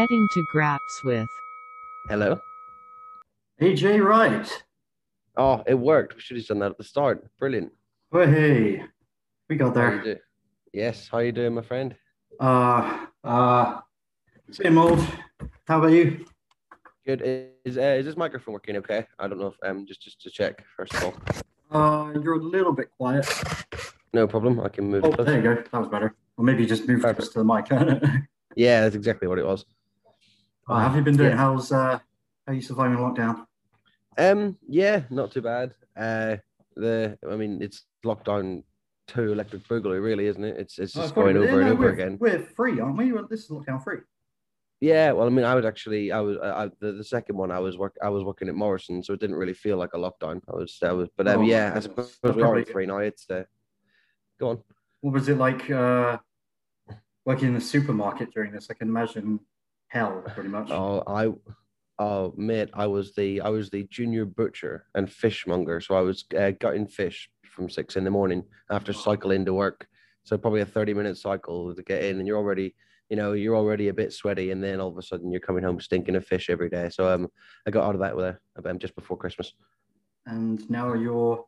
Getting to Graps with. Hello. AJ Wright. Oh, it worked. We should have done that at the start. Brilliant. Oh, hey, we got there. do? Yes. How you doing, my friend? Uh, uh, same old. How about you? Good. Is uh, is this microphone working? Okay. I don't know if um just just to check first of all. Uh, you're a little bit quiet. No problem. I can move. Oh, closer. there you go. That was better. Or maybe you just move Perfect. close to the mic. Yeah, that's exactly what it was. Uh, have you been doing? Yeah. How's uh, how you surviving lockdown? Um. Yeah. Not too bad. Uh. The. I mean, it's lockdown two electric boogaloo, really, isn't it? It's it's Oh, just thought going over and over we're, again. We're free, aren't we? This is lockdown free. Yeah, well, I mean, I was actually, I was, I, the, the second one, I was work, I was working at Morrison, so it didn't really feel like a lockdown. I was, I was, but um, Oh, yeah, I suppose we are three now. It's uh, go on. What was it like uh, working in the supermarket during this? I can imagine hell, pretty much. Oh, I, oh, mate, I was the, I was the junior butcher and fishmonger, so I was uh, gutting fish from six in the morning after cycling to work. So probably a thirty-minute cycle to get in, and you're already, you know, you're already a bit sweaty, and then all of a sudden you're coming home stinking of fish every day. So um, I got out of that with a, um, just before Christmas. and now you're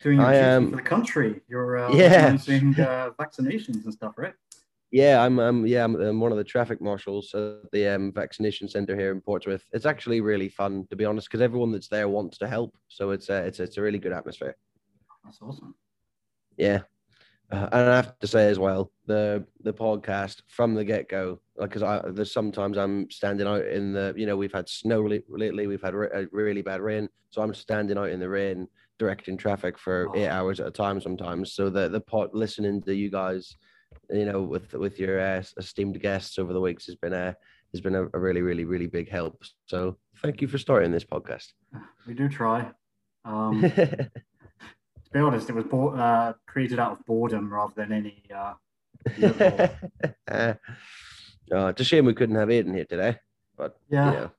doing your I am- for the country. You're uh, Yeah. uh, vaccinations and stuff, right? Yeah, I'm. Um, yeah, I'm, I'm one of the traffic marshals at the um, vaccination center here in Portsmouth. It's actually really fun, to be honest, because everyone that's there wants to help. So it's a, it's it's a really good atmosphere. That's awesome. Yeah, uh, and I have to say as well, the the podcast from the get go, like, because I there's sometimes I'm standing out in the, you know, we've had snow lately, we've had re- a really bad rain, so I'm standing out in the rain directing traffic for eight hours at a time sometimes. So the the pot listening to you guys, you know, with with your uh, esteemed guests over the weeks has been a has been a, a really really really big help. So thank you for starting this podcast. We do try. Um, to be honest, it was bo- uh, created out of boredom rather than any. Uh, uh, oh, it's a shame we couldn't have Aiden here today, but Yeah. you know,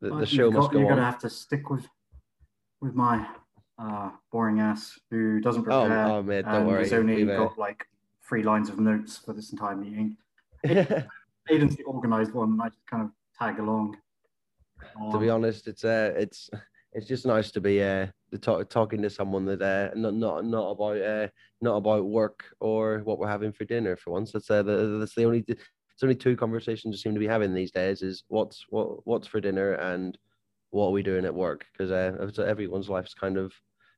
the, the show must got- go You're on. gonna have to stick with with my uh, boring ass who doesn't Oh, prepare oh man, don't and worry. has only We've, uh, got like three lines of notes for this entire meeting. Aiden's the organised one. and I just kind of tag along. to be Um, honest, it's uh, it's it's just nice to be uh, talk, talking to someone that uh, not not not about uh, not about work or what we're having for dinner for once. That's uh, the, that's the only it's only two conversations we seem to be having these days is what's what what's for dinner and what are we doing at work because uh, everyone's life's kind of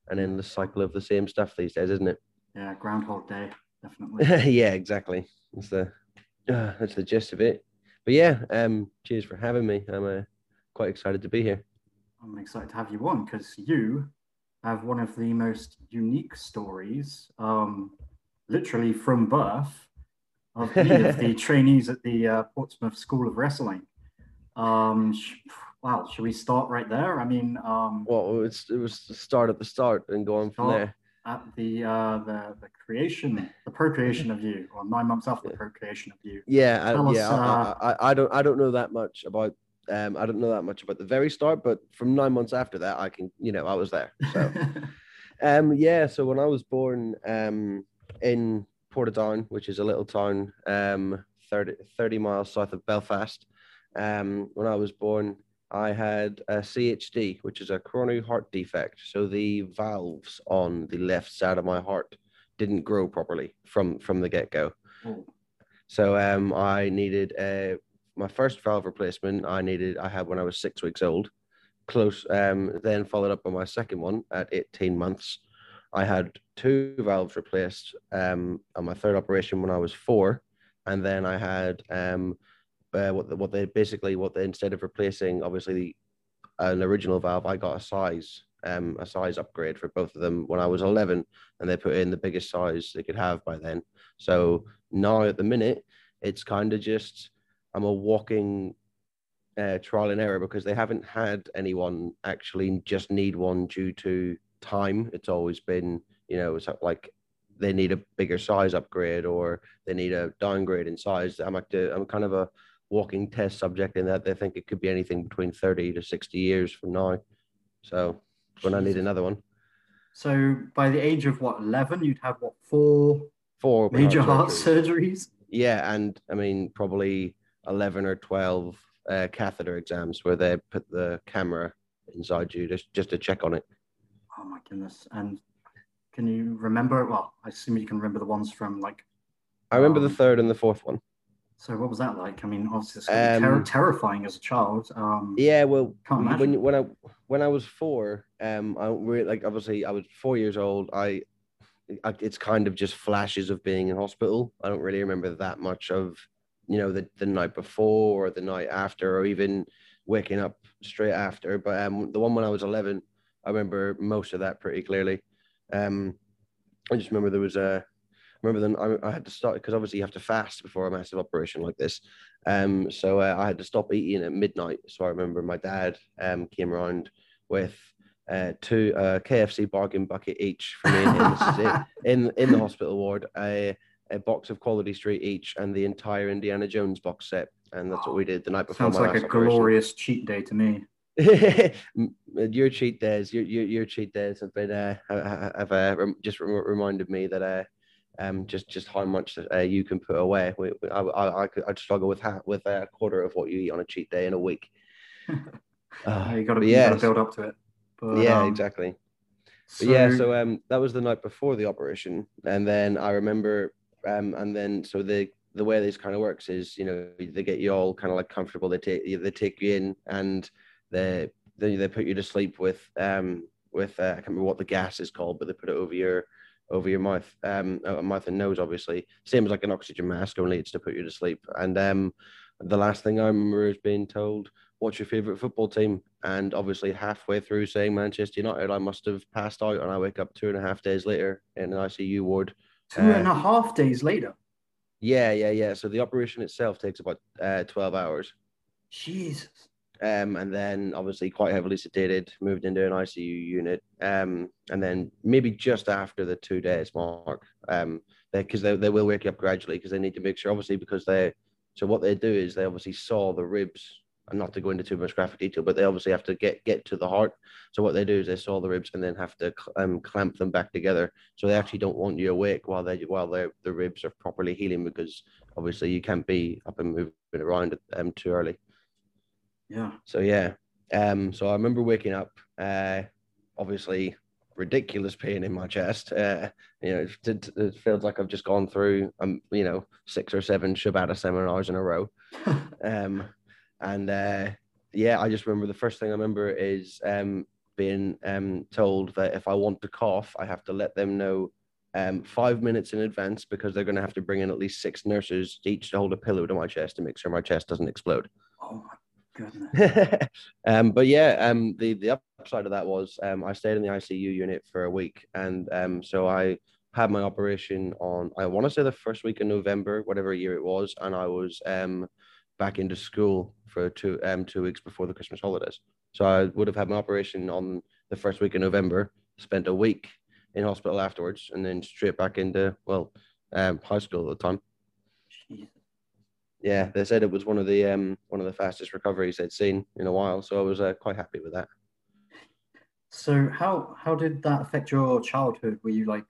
an endless cycle of the same stuff these days, isn't it? Yeah, Groundhog Day, definitely. yeah, exactly. That's the uh, that's the gist of it. But yeah, um, cheers for having me. I'm uh, quite excited to be here. I'm excited to have you on because you have one of the most unique stories, um, literally from birth, of any of the trainees at the uh, Portsmouth School of Wrestling. Um, sh- wow, should we start right there? I mean, um, Well, it's it was start at the start and go on from there. At the, uh, the the creation, the procreation of you, or nine months after the procreation of you. Yeah, I, us, yeah. uh, I, I, I don't I don't know that much about um I don't know that much about the very start, but from nine months after that, I can you know I was there. So um yeah, so when I was born um in Portadown, which is a little town um 30, 30 miles south of Belfast, um when I was born. I had a CHD, which is a coronary heart defect. So the valves on the left side of my heart didn't grow properly from from the get go. Oh, So um, I needed a, my first valve replacement. I needed I had when I was six weeks old. Close. Um, then followed up by my second one at 18 months. I had two valves replaced um, on my third operation when I was four, and then I had um, uh, what what they basically what they instead of replacing obviously the, an original valve, I got a size um, a size upgrade for both of them when I was 11, and they put in the biggest size they could have by then. So now at the minute, it's kind of just I'm a walking uh, trial and error because they haven't had anyone actually just need one due to time. It's always been, you know, it's like they need a bigger size upgrade or they need a downgrade in size. I'm like I'm kind of a walking test subject in that they think it could be anything between 30 to 60 years from now. So when I need another one, So by the age of what, 11, you'd have what, four four major heart surgeries. surgeries? Yeah, and I mean probably 11 or 12 uh, catheter exams where they put the camera inside you just, just to check on it. Oh my goodness. And can you remember? Well, I assume you can remember the ones from like. I remember Um, the third and the fourth one. So what was that like? I mean, obviously, it's gonna ter- Um, terrifying as a child. Um, Yeah, well, Can't when imagine. when I when I was four, um, I really like obviously I was four years old. I, I it's kind of just flashes of being in hospital. I don't really remember that much of, you know, the the night before or the night after or even waking up straight after. But um, the one when I was eleven, I remember most of that pretty clearly. Um, I just remember there was a. Remember then I, I had to start because obviously you have to fast before a massive operation like this. Um, so uh, I had to stop eating at midnight. So I remember my dad um came around with uh two uh KFC bargain bucket each for me and. This is it. in in the hospital ward. A a box of Quality Street each and the entire Indiana Jones box set. And that's what we did the night before sounds like a operation. glorious cheat day to me. your cheat days, your, your your cheat days have been uh have, have uh, just rem- reminded me that uh um just just how much uh, you can put away. We, we- I, I I could I'd struggle with half with a quarter of what you eat on a cheat day in a week. Uh, you got to yeah, build up to it. But, yeah, um, exactly. But yeah, so um, that was the night before the operation, and then I remember, um, and then so the the way this kind of works is, you know, they get you all kind of like comfortable. They take you, they take you in, and they they they put you to sleep with um with uh, I can't remember what the gas is called, but they put it over your over your mouth, um, mouth and nose, obviously, same as like an oxygen mask, only it's to put you to sleep. And um, the last thing I remember is being told, "What's your favorite football team?" And obviously, halfway through saying Manchester United, I must have passed out, and I wake up two and a half days later in an ICU ward. two and a half days later. Yeah, yeah, yeah. So the operation itself takes about uh, twelve hours. Jesus. Um, and then obviously quite heavily sedated, moved into an ICU unit, um, and then maybe just after the two days mark, um, because they, they will wake you up gradually because they need to make sure, obviously, because they, so what they do is they obviously saw the ribs, and not to go into too much graphic detail, but they obviously have to get get to the heart. So what they do is they saw the ribs and then have to um, clamp them back together. So they actually don't want you awake while they while the ribs are properly healing because obviously you can't be up and moving around um, too early. Yeah. So yeah, um, so I remember waking up, uh, obviously ridiculous pain in my chest. Uh, you know, it, it, it feels like I've just gone through, um, you know, six or seven Shibata seminars in a row. Um, and uh, yeah, I just remember the first thing I remember is um, being um, told that if I want to cough, I have to let them know um, five minutes in advance because they're going to have to bring in at least six nurses each to hold a pillow to my chest to make sure my chest doesn't explode. oh my goodness. um, but yeah, um, the the upside of that was um, I stayed in the ICU unit for a week, and um, so I had my operation on I want to say the first week in November, whatever year it was, and I was um back into school for two um two weeks before the Christmas holidays. So I would have had my operation on the first week in November, spent a week in hospital afterwards, and then straight back into well um, high school at the time Jesus. Yeah, they said it was one of the um one of the fastest recoveries they'd seen in a while, so I was uh, quite happy with that. So how how did that affect your childhood? Were you like,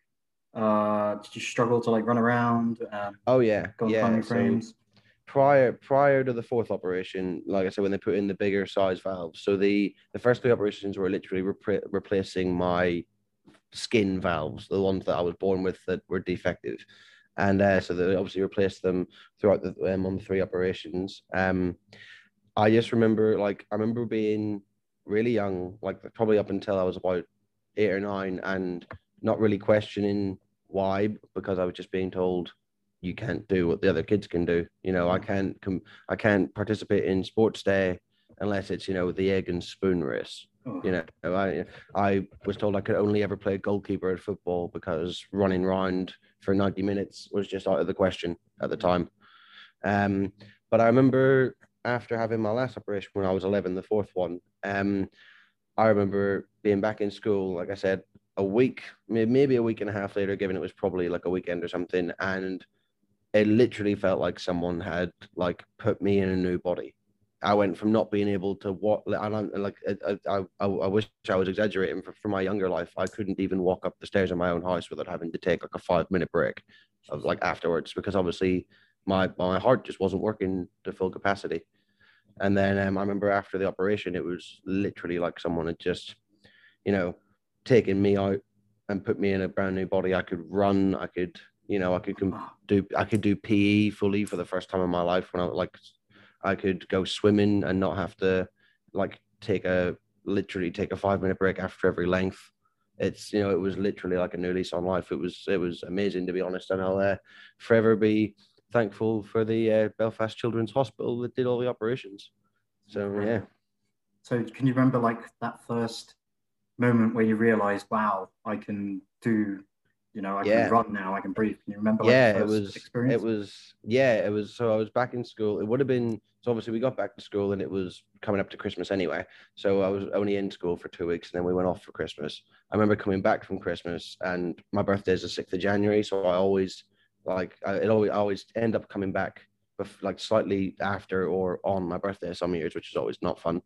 uh, did you struggle to like run around, um, Oh yeah, go yeah. climbing so frames? prior prior to the fourth operation, like I said, when they put in the bigger size valves, so the the first three operations were literally replacing my skin valves, the ones that I was born with that were defective, and uh, so they obviously replaced them throughout the um, on the three operations. Um, I just remember like I remember being really young, like probably up until I was about eight or nine, and not really questioning why because I was just being told you can't do what the other kids can do. You know, I can't com- I can't participate in sports day unless it's you know the egg and spoon race. Oh, You know, I I was told I could only ever play goalkeeper at football because running around for 90 minutes was just out of the question at the time. Um, but I remember after having my last operation when I was 11, the fourth one, um, I remember being back in school, like I said, a week, maybe a week and a half later, given it was probably like a weekend or something, and it literally felt like someone had like put me in a new body. I went from not being able to walk, and I'm like, I, I, I, I wish I was exaggerating for, for my younger life. I couldn't even walk up the stairs in my own house without having to take like a five minute break of like afterwards, because obviously my my heart just wasn't working to full capacity. And then um, I remember after the operation, it was literally like someone had just, you know, taken me out and put me in a brand new body. I could run. I could, you know, I could do I could do PE fully for the first time in my life when I was like I could go swimming and not have to like take a literally take a five minute break after every length. It's you know it was literally like a new lease on life. It was it was amazing to be honest, and I'll uh, forever be thankful for the uh, Belfast Children's Hospital that did all the operations. So yeah. So can you remember like that first moment where you realized, wow, I can do you know, I yeah. can run now, I can breathe. Can you remember? Like, yeah, it was. Experience? It was. Yeah, it was. So I was back in school. It would have been. So obviously we got back to school, and it was coming up to Christmas anyway. So I was only in school for two weeks, and then we went off for Christmas. I remember coming back from Christmas, and my birthday is the sixth of January, so I always like I, it always I always end up coming back, like slightly after or on my birthday some years, which is always not fun.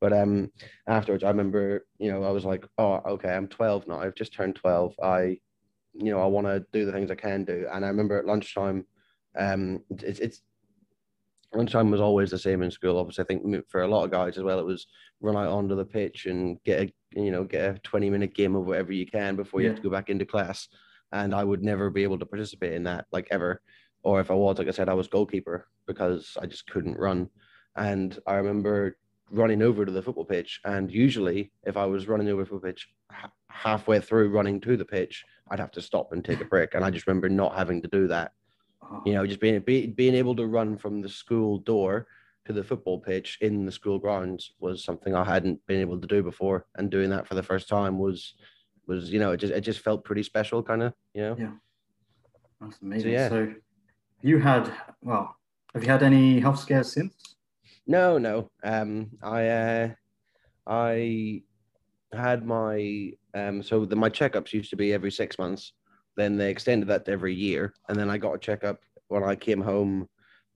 But um, afterwards, I remember, you know, I was like, oh, okay, I'm 12 now. I've just turned 12. I you know, I want to do the things I can do. And I remember at lunchtime, um, it's, it's lunchtime was always the same in school. Obviously, I think for a lot of guys as well, it was run out onto the pitch and get a you know get a twenty minute game of whatever you can before you yeah. have to go back into class. And I would never be able to participate in that like ever. Or if I was, like I said, I was goalkeeper because I just couldn't run. And I remember running over to the football pitch. And usually, if I was running over the football pitch, halfway through running to the pitch, I'd have to stop and take a break. And I just remember not having to do that. You know, just being be, being able to run from the school door to the football pitch in the school grounds was something I hadn't been able to do before. And doing that for the first time was was you know it just it just felt pretty special, kind of. You know. Yeah. That's amazing. So, yeah. so you had well, have you had any health scares since? No, no. Um, I uh, I had my um, so the, my checkups used to be every six months. Then they extended that to every year, and then I got a checkup when I came home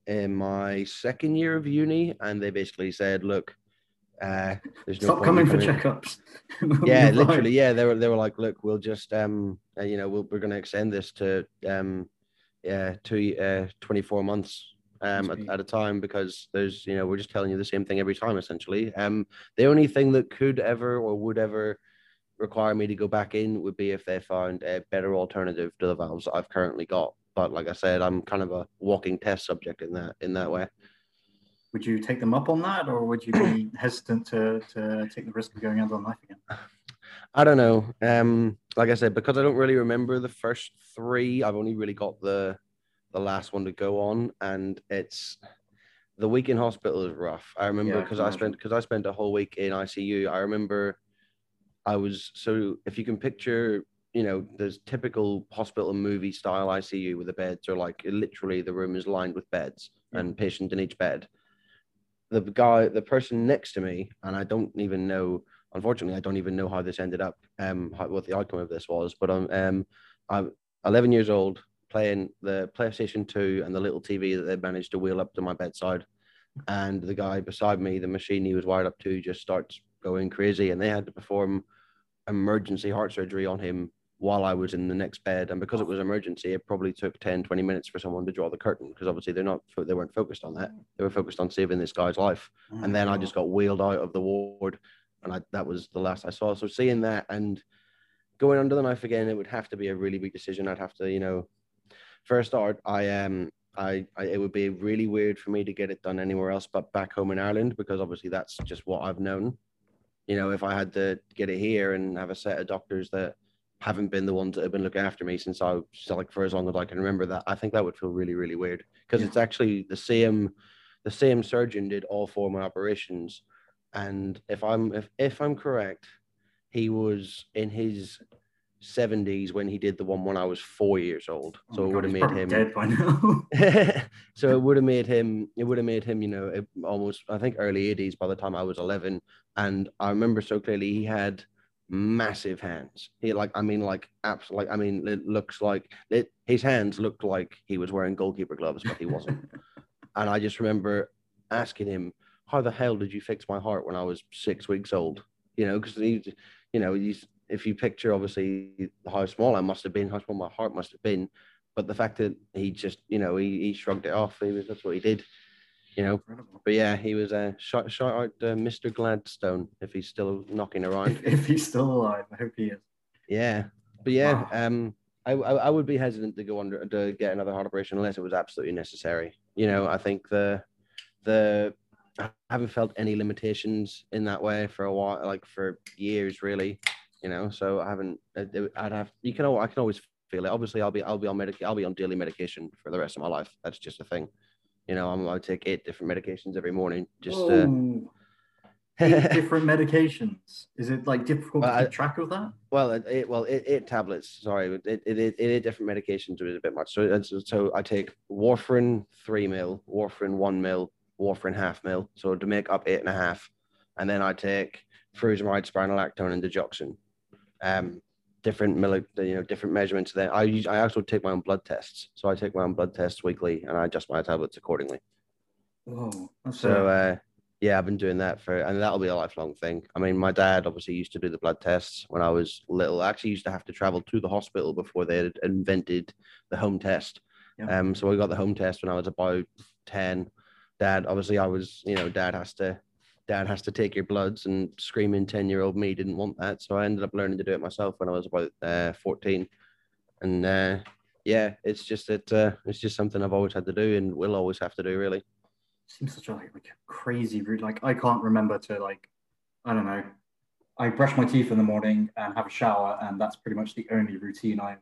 in my second year of uni, and they basically said, "Look, uh, there's no stop coming for checkups." yeah, literally, yeah. They were they were like, "Look, we'll just um, uh, you know, we we are going to extend this to um, yeah, to uh, 24 months um, at, at, a time because there's you know we're just telling you the same thing every time essentially. Um, the only thing that could ever or would ever require me to go back in would be if they found a better alternative to the valves that I've currently got. But like I said, I'm kind of a walking test subject in that in that way. Would you take them up on that, or would you be hesitant to to take the risk of going under on life again? I don't know. Um, like I said, because I don't really remember the first three, I've only really got the the last one to go on, and it's the week in hospital is rough. I remember because yeah, I, I spent because I spent a whole week in ICU. I remember I was so if you can picture, you know, there's typical hospital movie style ICU where the beds are like literally the room is lined with beds yeah. and patient in each bed. The guy, the person next to me, and I don't even know. Unfortunately, I don't even know how this ended up. Um, how, what the outcome of this was, but um, um, I'm 11 years old playing the PlayStation 2 and the little TV that they managed to wheel up to my bedside. And the guy beside me, the machine he was wired up to, just starts going crazy. And they had to perform emergency heart surgery on him while I was in the next bed. And because it was emergency, it probably took 10, 20 minutes for someone to draw the curtain because obviously they're not, they weren't focused on that. They were focused on saving this guy's life. Mm, and then I just got wheeled out of the ward. And I, that was the last I saw. So seeing that and going under the knife again, it would have to be a really big decision. I'd have to, you know, first art, I um I, I, it would be really weird for me to get it done anywhere else but back home in Ireland because obviously that's just what I've known. You know, if I had to get it here and have a set of doctors that haven't been the ones that have been looking after me since I was like for as long as I can remember that, I think that would feel really, really weird because yeah. it's actually the same the same surgeon did all four of my operations. And if I'm if, if I'm correct, he was in his 70s when he did the one when I was four years old. Oh so oh it would have made him dead by now. so it would have made him it would have made him, you know, almost I think early 80s by the time I was 11. And I remember so clearly he had massive hands. He like I mean like absolutely I mean it looks like it, his hands looked like he was wearing goalkeeper gloves, but he wasn't. and I just remember asking him, How the hell did you fix my heart when I was six weeks old? You know, because he you know, he's if you picture obviously how small I must have been, how small my heart must have been, but the fact that he just, you know, he, he shrugged it off. He was, that's what he did, you know. Incredible. But yeah, he was a uh, shout, shout out uh, Mr. Gladstone if he's still knocking around. If, if he's still alive, I hope he is. Yeah, but yeah, Wow. um, I, I I would be hesitant to go under to get another heart operation unless it was absolutely necessary. You know, I think the the I haven't felt any limitations in that way for a while, like for years, really. You know, so I haven't. I- I'd have. You can. I can always feel it. Obviously, I'll be. I'll be on medic. I'll be on daily medication for the rest of my life. That's just a thing. You know, I'm. I take eight different medications every morning. Just. Uh, eight different medications. Is it like difficult Well, to keep track of that? Well, it, it well, it, eight tablets. Sorry, it, it, it, eight different medications is a bit much. So, so I take warfarin three mil, warfarin one mil, warfarin half mil. So to make up eight and a half, and then I take furosemide, spironolactone, and digoxin. Um, different milli, you know, different measurements. Then I use, I also take my own blood tests. So I take my own blood tests weekly, and I adjust my tablets accordingly. That's So uh, yeah, I've been doing that for, and that'll be a lifelong thing. I mean, my dad obviously used to do the blood tests when I was little. I actually used to have to travel to the hospital before they had invented the home test. Yeah. Um, so I got the home test when I was about ten. Dad, obviously, I was, you know, dad has to, dad has to take your bloods, and screaming ten year old me didn't want that, so I ended up learning to do it myself when I was about uh, fourteen. And uh, yeah, it's just that uh, it's just something I've always had to do, and will always have to do, really. seems such a like, like a crazy route. Like I can't remember to like, I don't know. I brush my teeth in the morning and have a shower, and that's pretty much the only routine I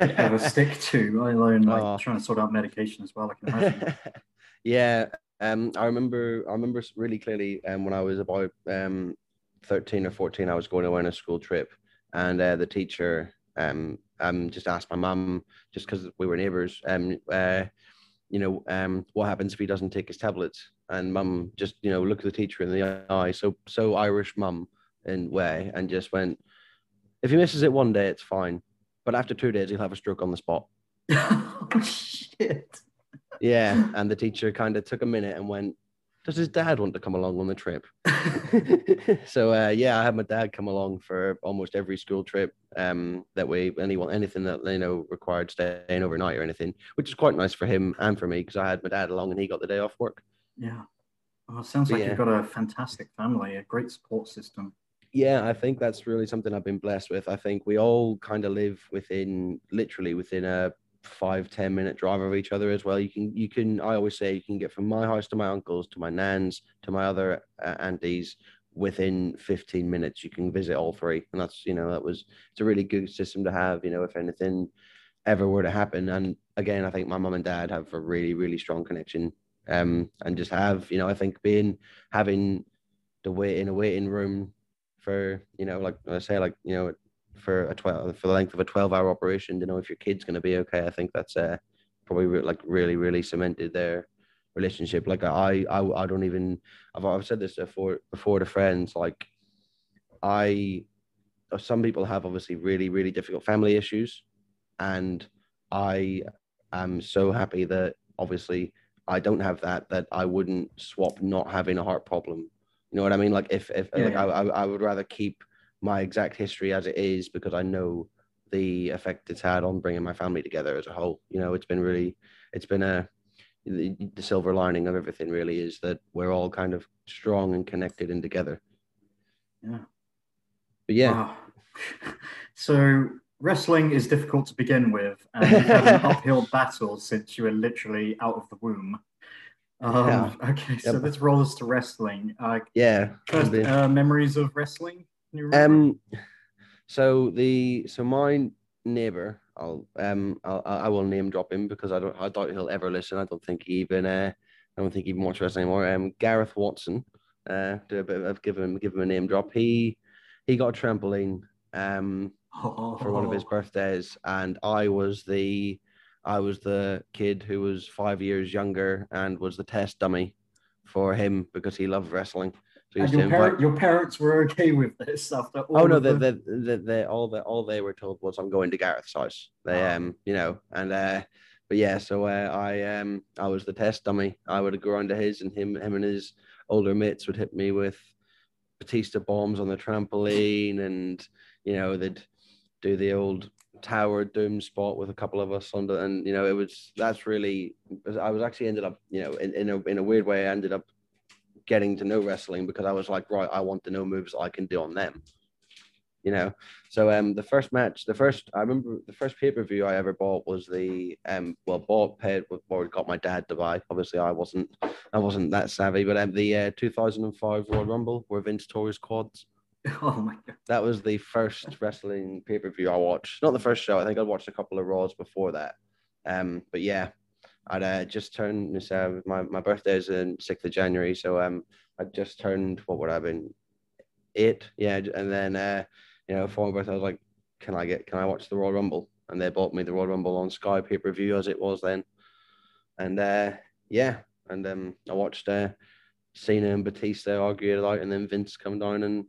ever stick to. I alone like Oh. trying to sort out medication as well. I can imagine. yeah, um, I remember. I remember really clearly. Um, when I was about um, thirteen or fourteen, I was going away on a school trip, and uh, the teacher um, um, just asked my mum, just because we were neighbours, um, uh, you know, um, what happens if he doesn't take his tablets? And mum just, you know, looked at the teacher in the eye, so so Irish mum in way, and just went, if he misses it one day, it's fine, but after two days, he'll have a stroke on the spot. oh shit! Yeah, and the teacher kind of took a minute and went, "Does his dad want to come along on the trip?" so uh, yeah, I had my dad come along for almost every school trip um, that we anyone anything that you know required staying overnight or anything, which is quite nice for him and for me because I had my dad along and he got the day off work. yeah. Oh, sounds But like yeah. you've got a fantastic family, a great support system. Yeah, I think that's really something I've been blessed with. I think we all kind of live within literally within a five ten minute drive of each other as well. You can you can I always say you can get from my house to my uncle's to my nan's to my other uh, aunties within 15 minutes. You can visit all three. And that's you know that was it's a really good system to have you know if anything ever were to happen. And again i think my mum and dad have a really really strong connection. Um and just have you know i think being having the wait in a waiting room for you know like I say like you know for a 12 for the length of a 12 hour operation to know if your kid's going to be okay I think that's uh probably re- like really really cemented their relationship like I I I don't even I've, I've said this before before to friends like I some people have obviously really really difficult family issues and I am so happy that obviously I don't have that that I wouldn't swap not having a heart problem you know what I mean? Like if if Yeah, like yeah. I, I I would rather keep my exact history as it is because I know the effect it's had on bringing my family together as a whole. You know, it's been really, it's been a the, the silver lining of everything really is that we're all kind of strong and connected and together. Yeah. But yeah, Wow. So wrestling is difficult to begin with, and you've had an uphill battle since you were literally out of the womb. Um, Yeah. Okay, so Yep. let's roll us to wrestling. Uh, yeah. first, uh, memories of wrestling. Can you remember? Um, so the so my neighbor, I'll um I'll, I will name drop him because I don't I doubt he'll ever listen. I don't think he even uh I don't think even watches wrestling anymore. Um, Gareth Watson, uh, do a bit of give him give him a name drop. He he got a trampoline um for one of his Oh, birthdays, and I was the I was the kid who was five years younger and was the test dummy for him because he loved wrestling. So And your, invite- your parents were okay with this after all Oh no, of the, the- the, the, the, all the all they were told was I'm going to Gareth's house. They Ah. um you know and uh but yeah so uh, I um I was the test dummy. I would go around to his and him him and his older mates would hit me with Batista bombs on the trampoline and you know they'd do the old tower doom spot with a couple of us under, and you know it was that's really. I was actually ended up, you know, in, in a in a weird way, I ended up getting to know wrestling because I was like, right, I want to know moves I can do on them. You know, so um, the first match, the first I remember the first pay per view I ever bought was the um, well, bought paid or got my dad to buy. Obviously, I wasn't, I wasn't that savvy, but um, the uh, 2005 Royal Rumble where Vince tore his quads. Oh my god. That was the first wrestling pay per view I watched. Not the first show. I think I watched a couple of Raws before that. Um, but yeah, I'd uh, just turned. Uh, my my birthday is in sixth of January, so um, I just turned. What would I have been? Eight, yeah. And then uh, you know, for my birthday, I was like, "Can I get? Can I watch the Royal Rumble?" And they bought me the Royal Rumble on Sky pay per view as it was then. And uh, yeah, and um, I watched uh, Cena and Batista argue it out, and then Vince come down and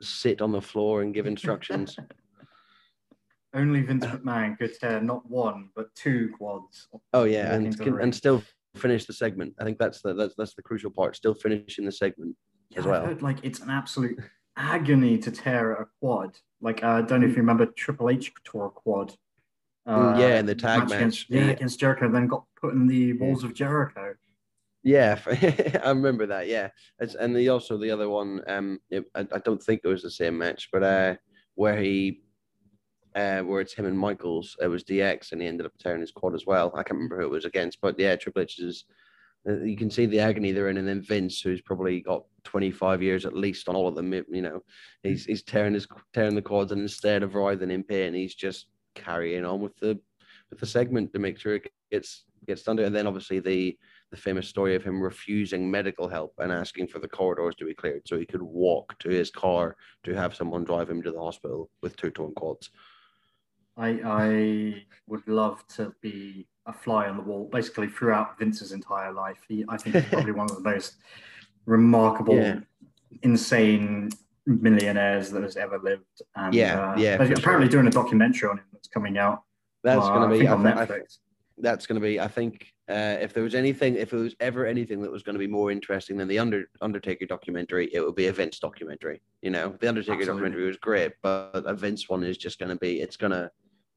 sit on the floor and give instructions. Only Vince McMahon could tear not one but two quads. Oh yeah, and can, and still finish the segment. I think that's the that's that's the crucial part. Still finishing the segment yeah, as well. I've heard, like it's an absolute agony to tear a quad. Like uh, I don't know if you remember Triple H tore a quad. Uh, yeah, in the tag match, match. Against, yeah, against Jericho, then got put in the walls yeah. of Jericho. Yeah, I remember that. Yeah, it's, and the also the other one. Um, it, I, I don't think it was the same match, but uh, where he, uh, where it's him and Michaels. It was DX, and he ended up tearing his quad as well. I can't remember who it was against, but yeah, Triple H is. Uh, you can see the agony they're in, and then Vince, who's probably got 25 years at least on all of them. You know, he's he's tearing his tearing the quads, and instead of writhing in pain, he's just carrying on with the with the segment to make sure it gets gets done. And then obviously the the famous story of him refusing medical help and asking for the corridors to be cleared so he could walk to his car to have someone drive him to the hospital with two torn quads. I I would love to be a fly on the wall basically throughout Vince's entire life. He, I think he's probably one of the most remarkable, yeah. insane millionaires that has ever lived. And, yeah, uh, yeah. Apparently, sure. doing a documentary on him that's coming out. That's uh, going to be on Netflix. that's going to be. I think uh, if there was anything, if it was ever anything that was going to be more interesting than the Under, Undertaker documentary, it would be a Vince documentary. You know, the Undertaker Absolutely. documentary was great, but a Vince one is just going to be, it's going to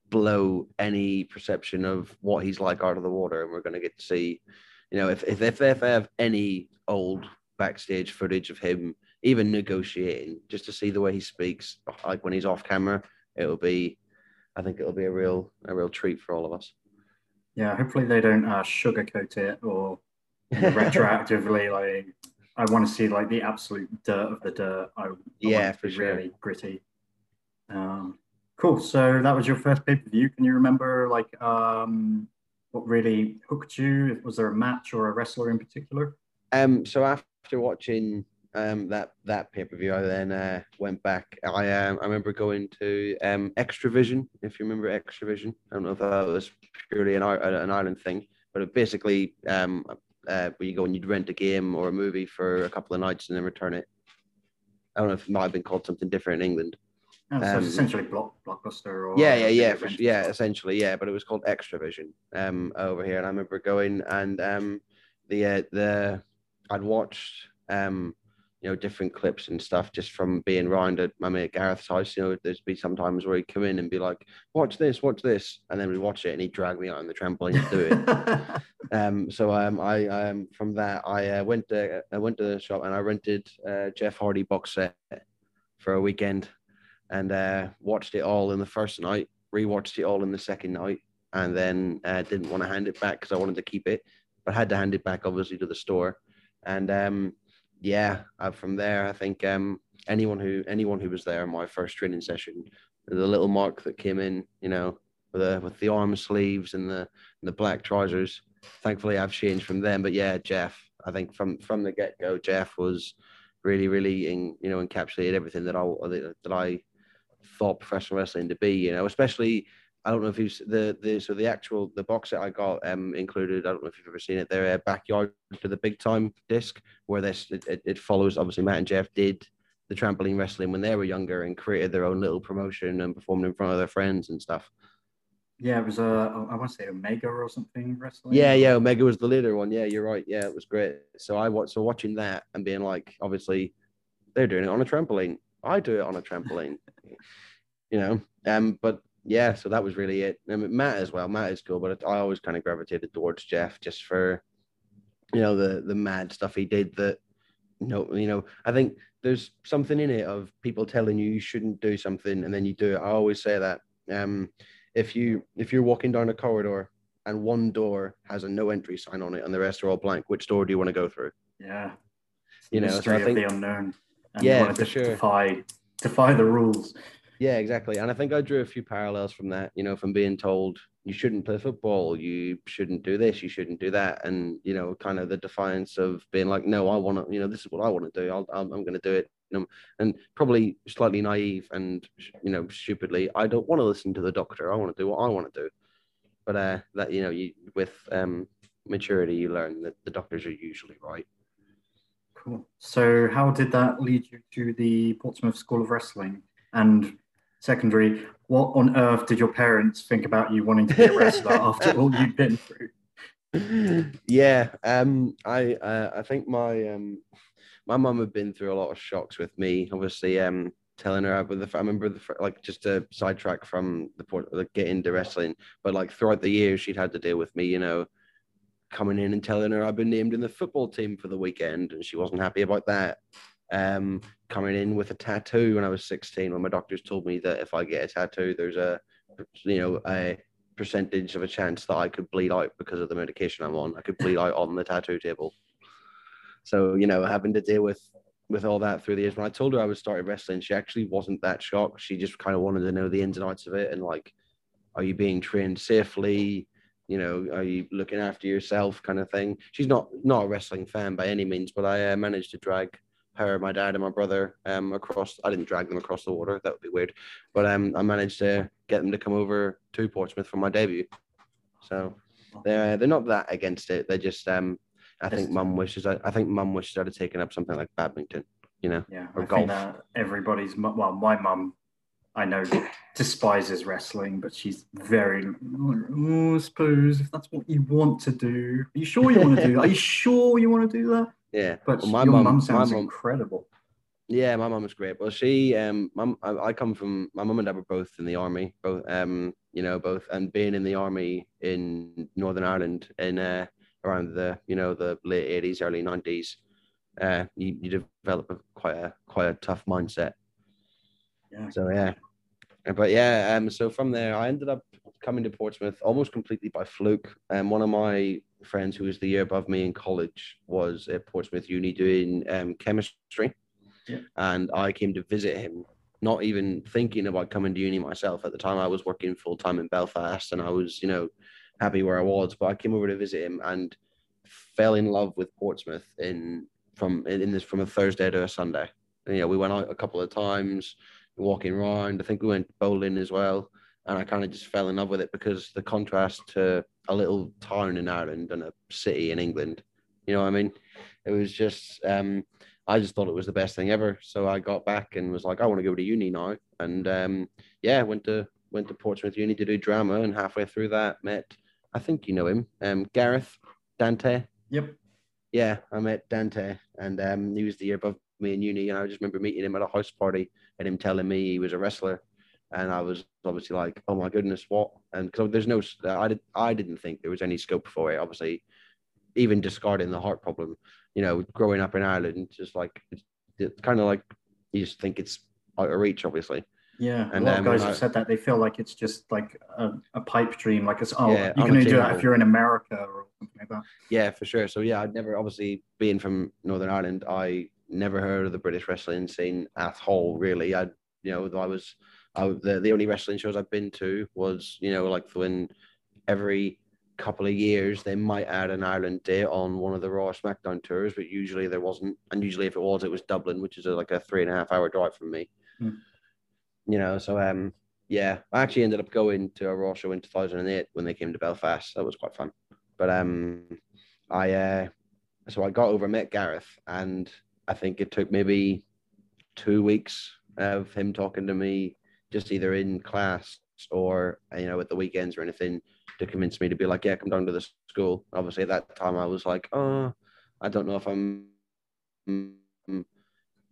blow any perception of what he's like out of the water. And we're going to get to see, you know, if, if, if they have any old backstage footage of him even negotiating, just to see the way he speaks, like when he's off camera, it will be, I think it'll be a real, a real treat for all of us. Yeah, hopefully they don't uh, sugarcoat it or retroactively. like, I want to see like the absolute dirt of the dirt. I, I yeah, for sure. Really gritty. Um, cool. So that was your first pay per view. Can you remember like um, what really hooked you? Was there a match or a wrestler in particular? Um. So after watching um, that that pay per view. I then uh, went back. I um, I remember going to um, Extravision. If you remember Extravision, I don't know if that was purely an an Ireland thing, but it basically um, uh, where you go and you'd rent a game or a movie for a couple of nights and then return it. I don't know if it might have been called something different in England. Oh, so um, essentially block, blockbuster or yeah yeah yeah for, yeah essentially yeah but it was called extravision um over here and i remember going and um the uh, the i'd watched um you know, different clips and stuff just from being around at my mate Gareth's house. You know, there's be sometimes where he'd come in and be like, watch this, watch this. And then we'd watch it and he'd drag me out on the trampoline to do it. um, so um, I um, from that, I uh, went to, I went to the shop and I rented uh, Jeff Hardy box set for a weekend and uh, watched it all in the first night, rewatched it all in the second night, and then uh, didn't want to hand it back because I wanted to keep it, but had to hand it back obviously to the store. And um, yeah, uh, from there, I think um, anyone who anyone who was there in my first training session, the little mark that came in, you know, with the with the arm sleeves and the and the black trousers. Thankfully, I've changed from them. But yeah, Jeff, I think from from the get go, Jeff was really, really, in, you know, encapsulated everything that I that I thought professional wrestling to be. You know, especially I don't know if you've the the so the actual the box set I got um included. I don't know if you've ever seen it. Their uh, backyard to the big time disc where this it, it, follows. Obviously, Matt and Jeff did the trampoline wrestling when they were younger and created their own little promotion and performed in front of their friends and stuff. Yeah, it was uh, I want to say Omega or something wrestling. Yeah, yeah, Omega was the leader one. Yeah, you're right. Yeah, it was great. So I watched so watching that and being like, obviously, they're doing it on a trampoline. I do it on a trampoline. you know, um, but yeah, so that was really it. I mean, Matt as well. Matt is cool, but I always kind of gravitated towards Jeff just for, you know, the the mad stuff he did. That, you know, you know, I think there's something in it of people telling you you shouldn't do something and then you do it. I always say that. Um, if you if you're walking down a corridor and one door has a no entry sign on it and the rest are all blank, which door do you want to go through? Yeah. You know, so I think the unknown. And Yeah, you want for to sure. defy defy the rules. Yeah, exactly. And I think I drew a few parallels from that, you know, from being told you shouldn't play football, you shouldn't do this, you shouldn't do that. And, you know, kind of the defiance of being like, no, I want to, you know, this is what I want to do. I'll, I'm, I'm going to do it. And probably slightly naive and, you know, stupidly, I don't want to listen to the doctor. I want to do what I want to do. But uh, that, you know, you with um, maturity, you learn that the doctors are usually right. Cool. So, how did that lead you to the Portsmouth School of Wrestling? And secondary, what on earth did your parents think about you wanting to be a wrestler after all you've been through? yeah, um, I uh, I think my um, my mum had been through a lot of shocks with me. Obviously, um, telling her with the I remember the like just to sidetrack from the point like get into wrestling, but like throughout the years she'd had to deal with me, you know, coming in and telling her I've been named in the football team for the weekend, and she wasn't happy about that. Um, coming in with a tattoo when I was 16, when my doctors told me that if I get a tattoo, there's a you know a percentage of a chance that I could bleed out because of the medication I'm on. I could bleed out on the tattoo table. So you know, having to deal with with all that through the years. When I told her I was starting wrestling, she actually wasn't that shocked. She just kind of wanted to know the ins and outs of it and like, are you being trained safely? You know, are you looking after yourself, kind of thing. She's not not a wrestling fan by any means, but I uh, managed to drag her, my dad, and my brother um across. I didn't drag them across the water. That would be weird, but um I managed to get them to come over to Portsmouth for my debut. So they're they're not that against it. They're just um I think mum wishes I, I think mum wishes I'd have taken up something like badminton. You know, Yeah, Or I golf. think that everybody's well, my mum, I know, despises wrestling, but she's very. Oh, I suppose if that's what you want to do, are you sure you want to do that? Are you sure you want to do that? Yeah. But Well, my your mum- my sounds mum- incredible. Yeah, my mum was great. Well, she, um, mum, I, I come from my mum and dad were both in the army, both, um, you know, both, and being in the army in Northern Ireland in uh, around the, you know, the late eighties, early nineties, uh, you, you develop a, quite a quite a tough mindset. Yeah. So yeah, but yeah, um, so from there, I ended up coming to Portsmouth almost completely by fluke. And um, one of my friends who was the year above me in college was at Portsmouth Uni doing um, chemistry, Yeah. and I came to visit him. Not even thinking about coming to uni myself at the time. I was working full time in Belfast, and I was, you know, happy where I was. But I came over to visit him and fell in love with Portsmouth in from in this from a Thursday to a Sunday. And, you know, we went out a couple of times walking around. I think we went bowling as well. And I kind of just fell in love with it because the contrast to a little town in Ireland and a city in England, you know what I mean? It was just, um, I just thought it was the best thing ever. So I got back and was like, I want to go to uni now. And um, yeah, went to went to Portsmouth Uni to do drama. And halfway through that, met, I think you know him, um, Gareth Dante. Yep. Yeah, I met Dante, and um, he was the year above me in uni, and I just remember meeting him at a house party and him telling me he was a wrestler, and I was obviously like, oh my goodness, what? And because there's no, I did, I didn't think there was any scope for it. Obviously, even discarding the heart problem, you know, growing up in Ireland, just like it's, it's kind of like you just think it's out of reach, obviously. Yeah, And, a lot of guys I- have said that they feel like it's just like a, a pipe dream, like it's oh Yeah, you can only do that if you're in America or something like that. Yeah, for sure. So yeah, I'd never obviously being from Northern Ireland, I never heard of the British wrestling scene at all. Really, I you know I was I the the only wrestling shows I've been to was you know like when every couple of years they might add an Ireland day on one of the Raw SmackDown tours, but usually there wasn't. And usually if it was, it was Dublin, which is a, like a three and a half hour drive from me. Hmm. You know, so um yeah, I actually ended up going to a Raw show in 2008 when they came to Belfast. That was quite fun. But um, I uh, so I got over met Gareth, and I think it took maybe two weeks of him talking to me, just either in class or you know at the weekends or anything, to convince me to be like, yeah, come down to the school. Obviously, at that time I was like, oh, I don't know if I'm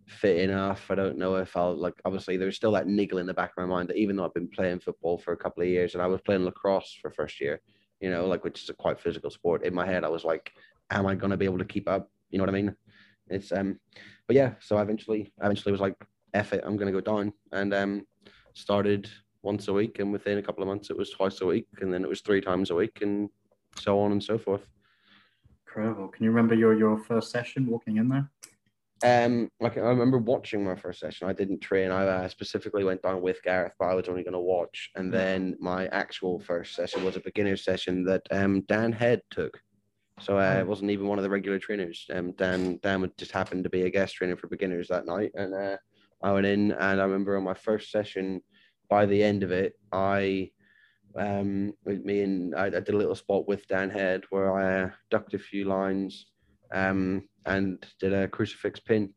fit enough. I don't know if I'll like. Obviously, there's still that niggle in the back of my mind that even though I've been playing football for a couple of years and I was playing lacrosse for first year, you know, like which is a quite physical sport. In my head, I was like, "Am I going to be able to keep up?" You know what I mean? It's um, but yeah. So I eventually, I eventually was like, "F it, I'm to go down," and um, started once a week, and within a couple of months, it was twice a week, and then it was three times a week, and so on and so forth. Incredible. Can you remember your your first session walking in there? Um, like I remember watching my first session. I didn't train. I uh, specifically went down with Gareth, but I was only going to watch. And then my actual first session was a beginner session that um, Dan Head took. So uh, it wasn't even one of the regular trainers. Um, Dan Dan would just happened to be a guest trainer for beginners that night, and uh, I went in. And I remember on my first session, by the end of it, I um, with me and I, I did a little spot with Dan Head where I uh, ducked a few lines um, and did a crucifix pin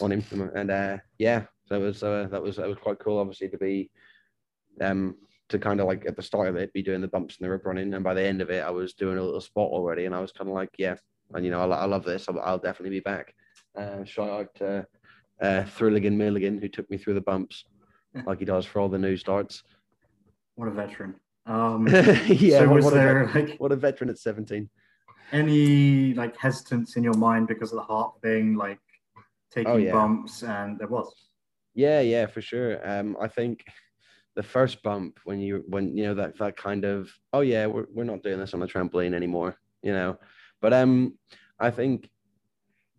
on him. And uh, yeah, that was uh, that was that was quite cool. Obviously to be um to kind of like at the start of it be doing the bumps and the rip running, and by the end of it, I was doing a little spot already, and I was kind of like, yeah, and you know, I, I love this. I'll, I'll, definitely be back. Uh, shout out to uh, Thrilligan Milligan who took me through the bumps, like he does for all the new starts. What a veteran! Um, yeah, so what, what, there, a, like, what a veteran at seventeen any like hesitance in your mind because of the heart thing, like taking oh, yeah. bumps? And there was. Yeah, yeah, for sure. Um, I think the first bump when you when you know that that kind of oh yeah we're we're not doing this on the trampoline anymore, you know, but um, I think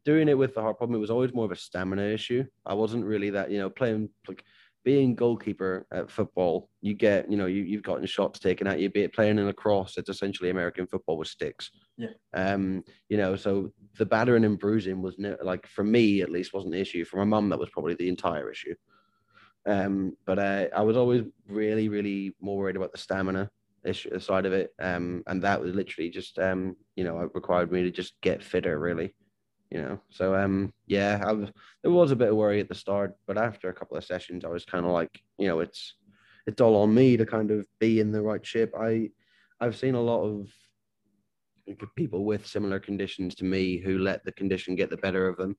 doing it with the heart problem it was always more of a stamina issue. I wasn't really that you know playing like being goalkeeper at football, you get, you know, you, you've gotten shots taken at you, be it playing in lacrosse, it's essentially American football with sticks. Yeah. Um, you know, so the battering and bruising was no, like for me at least wasn't the issue. For my mum, that was probably the entire issue. Um, but uh, I was always really, really more worried about the stamina issue side of it. Um, and that was literally just um, you know, it required me to just get fitter really you know. So um, yeah, I was there was a bit of worry at the start, but after a couple of sessions, I was kind of like, you know, it's it's all on me to kind of be in the right shape. I I've seen a lot of people with similar conditions to me who let the condition get the better of them.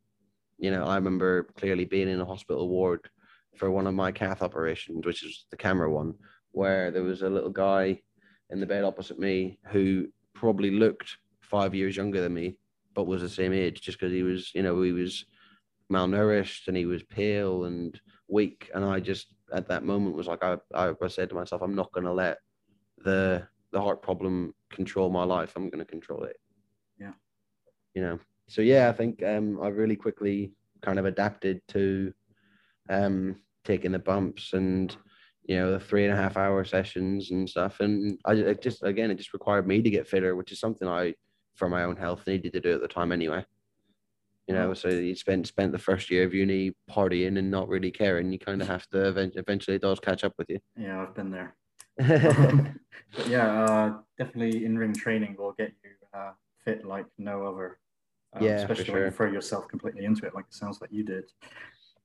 You know, I remember clearly being in a hospital ward for one of my cath operations, which is the camera one, where there was a little guy in the bed opposite me who probably looked five years younger than me but was the same age just because he was, you know, he was malnourished and he was pale and weak. And I just at that moment was like, I, I, said to myself, I'm not going to let the the heart problem control my life. I'm going to control it. Yeah. You know. So yeah, I think um, I really quickly kind of adapted to um, taking the bumps and you know the three and a half hour sessions and stuff. And I it just again, it just required me to get fitter, which is something I for my own health needed to do at the time anyway. You know, so you spent spent the first year of uni partying and not really caring. You kind of have to eventually it does catch up with you. Yeah, I've been there. but yeah, uh, definitely in ring training will get you uh, fit like no other. Um, yeah, especially sure. when you throw yourself completely into it, like it sounds like you did.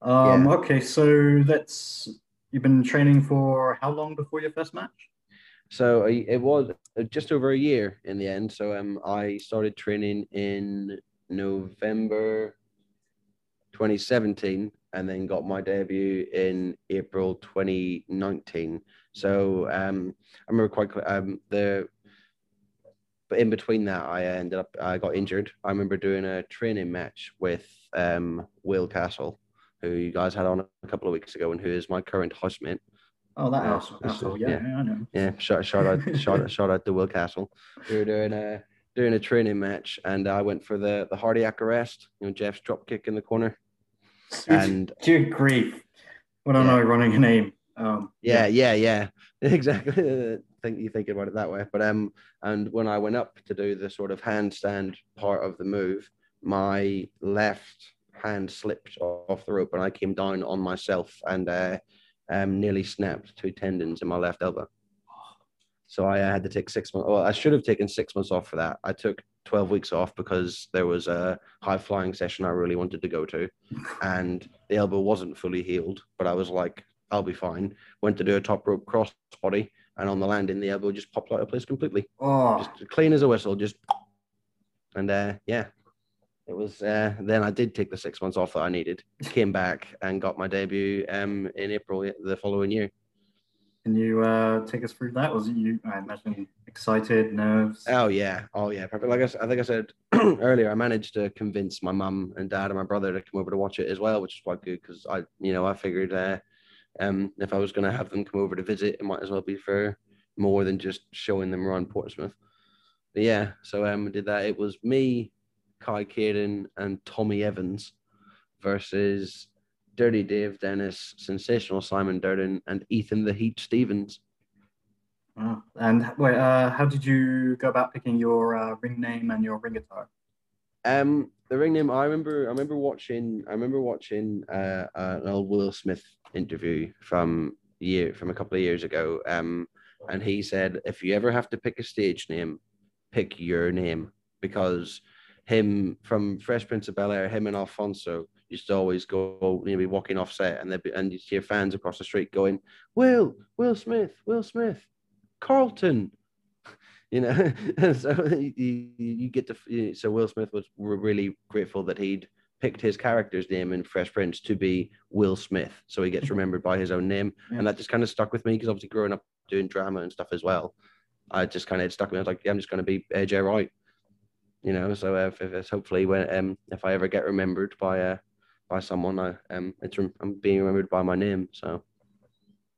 Um, yeah. Okay, so that's you've been training for how long before your first match? So it was uh, just over a year in the end. So um, I started training in November 2017 and then got my debut in April 2019. So um, I remember quite um, the but in between that, I ended up I got injured. I remember doing a training match with um, Will Castle, who you guys had on a couple of weeks ago, and who is my current housemate. Oh, that house. Yeah, yeah, yeah, I know. Yeah, shout, shout out, shout, out, shout out to Will Castle. We were doing a doing a training match, and I went for the the cardiac arrest. You know, Jeff's drop kick in the corner. And good grief, what an yeah. ironic name. Um, yeah, yeah, yeah, yeah. exactly. think you think about it that way, but um, and when I went up to do the sort of handstand part of the move, my left hand slipped off the rope, and I came down on myself, and uh, um, nearly snapped two tendons in my left elbow. So I had to take six months. Well, I should have taken six months off for that. I took 12 weeks off because there was a high flying session I really wanted to go to. And the elbow wasn't fully healed, but I was like, I'll be fine. Went to do a top rope cross body. And on the landing, the elbow just popped out of place completely. Oh. Just clean as a whistle. Just, and uh, yeah. It was uh, then I did take the six months off that I needed, came back and got my debut um, in April the following year. Can you uh, take us through that? Was it you? I imagine excited, nerves. Oh yeah, oh yeah, perfect. Like I, I think I said earlier, I managed to convince my mum and dad and my brother to come over to watch it as well, which is quite good because I, you know, I figured uh, um, if I was going to have them come over to visit, it might as well be for more than just showing them around Portsmouth. But yeah, so um, did that. It was me, Kai Caden, and Tommy Evans versus Dirty Dave Dennis, Sensational Simon Durden, and Ethan the Heat Stevens. Oh, and wait, uh, how did you go about picking your uh, ring name and your ring attire? Um, the ring name. I remember. I remember watching. I remember watching uh, an old Will Smith interview from year from a couple of years ago. Um, and he said, if you ever have to pick a stage name, pick your name because him from Fresh Prince of Bel Air, him and Alfonso used to always go, you know, be walking off set, and they'd be, and you'd hear fans across the street going, "Will, Will Smith, Will Smith, Carlton." You know, so you, you get to. So Will Smith was really grateful that he'd picked his character's name in Fresh Prince to be Will Smith, so he gets remembered by his own name, yeah. and that just kind of stuck with me because obviously growing up doing drama and stuff as well, I just kind of stuck with me. I was like, yeah, I'm just going to be AJ Wright, you know. So if, if it's hopefully when um if I ever get remembered by uh by someone. I um, it's I'm being remembered by my name. So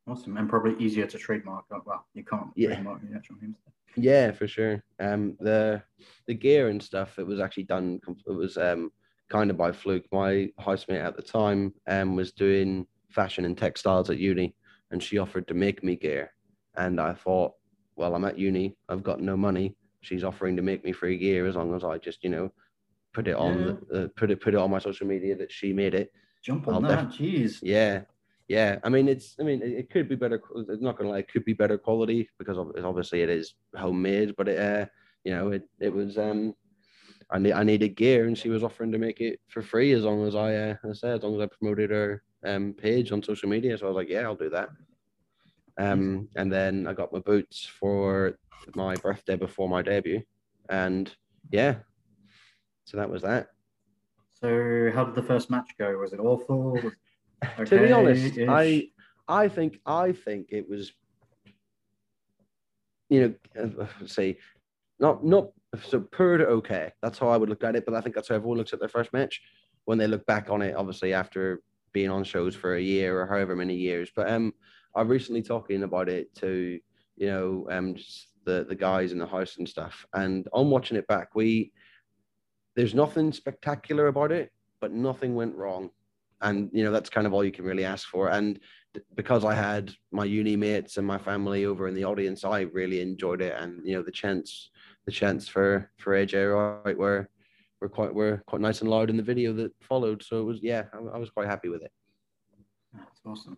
awesome, and probably easier to trademark. Well, you can't yeah. trademark the actual names. Yeah, for sure. Um, the the gear and stuff. It was actually done. It was um kind of by fluke. My housemate at the time um was doing fashion and textiles at uni, and she offered to make me gear, and I thought, well, I'm at uni. I've got no money. She's offering to make me free gear as long as I just, you know, put it on yeah. uh, put it put it on my social media that she made it. Jump on I'll that, def- jeez. Yeah, yeah. I mean, it's I mean, it, it, could be better. It's not gonna lie, it could be better quality because obviously it is homemade, but it uh, you know, it it was um. I need I needed gear, and she was offering to make it for free as long as I, uh, I said, as long as I promoted her um page on social media. So I was like, yeah, I'll do that. Um, and then I got my boots for my birthday before my debut, and yeah, so that was that. So how did the first match go? Was it awful? Okay, to be honest, I I think I think it was you know uh, say not not so poor to okay. That's how I would look at it, but I think that's how everyone looks at their first match when they look back on it. Obviously, after being on shows for a year or however many years. But um, I'm recently talking about it to you know um the the guys in the house and stuff, and on watching it back, we there's nothing spectacular about it, but nothing went wrong. And, you know, that's kind of all you can really ask for. And because I had my uni mates and my family over in the audience, I really enjoyed it. And, you know, the chants, the chants for, for AJ Wright were, were quite, were quite nice and loud in the video that followed. So it was, yeah, I, I was quite happy with it. That's awesome.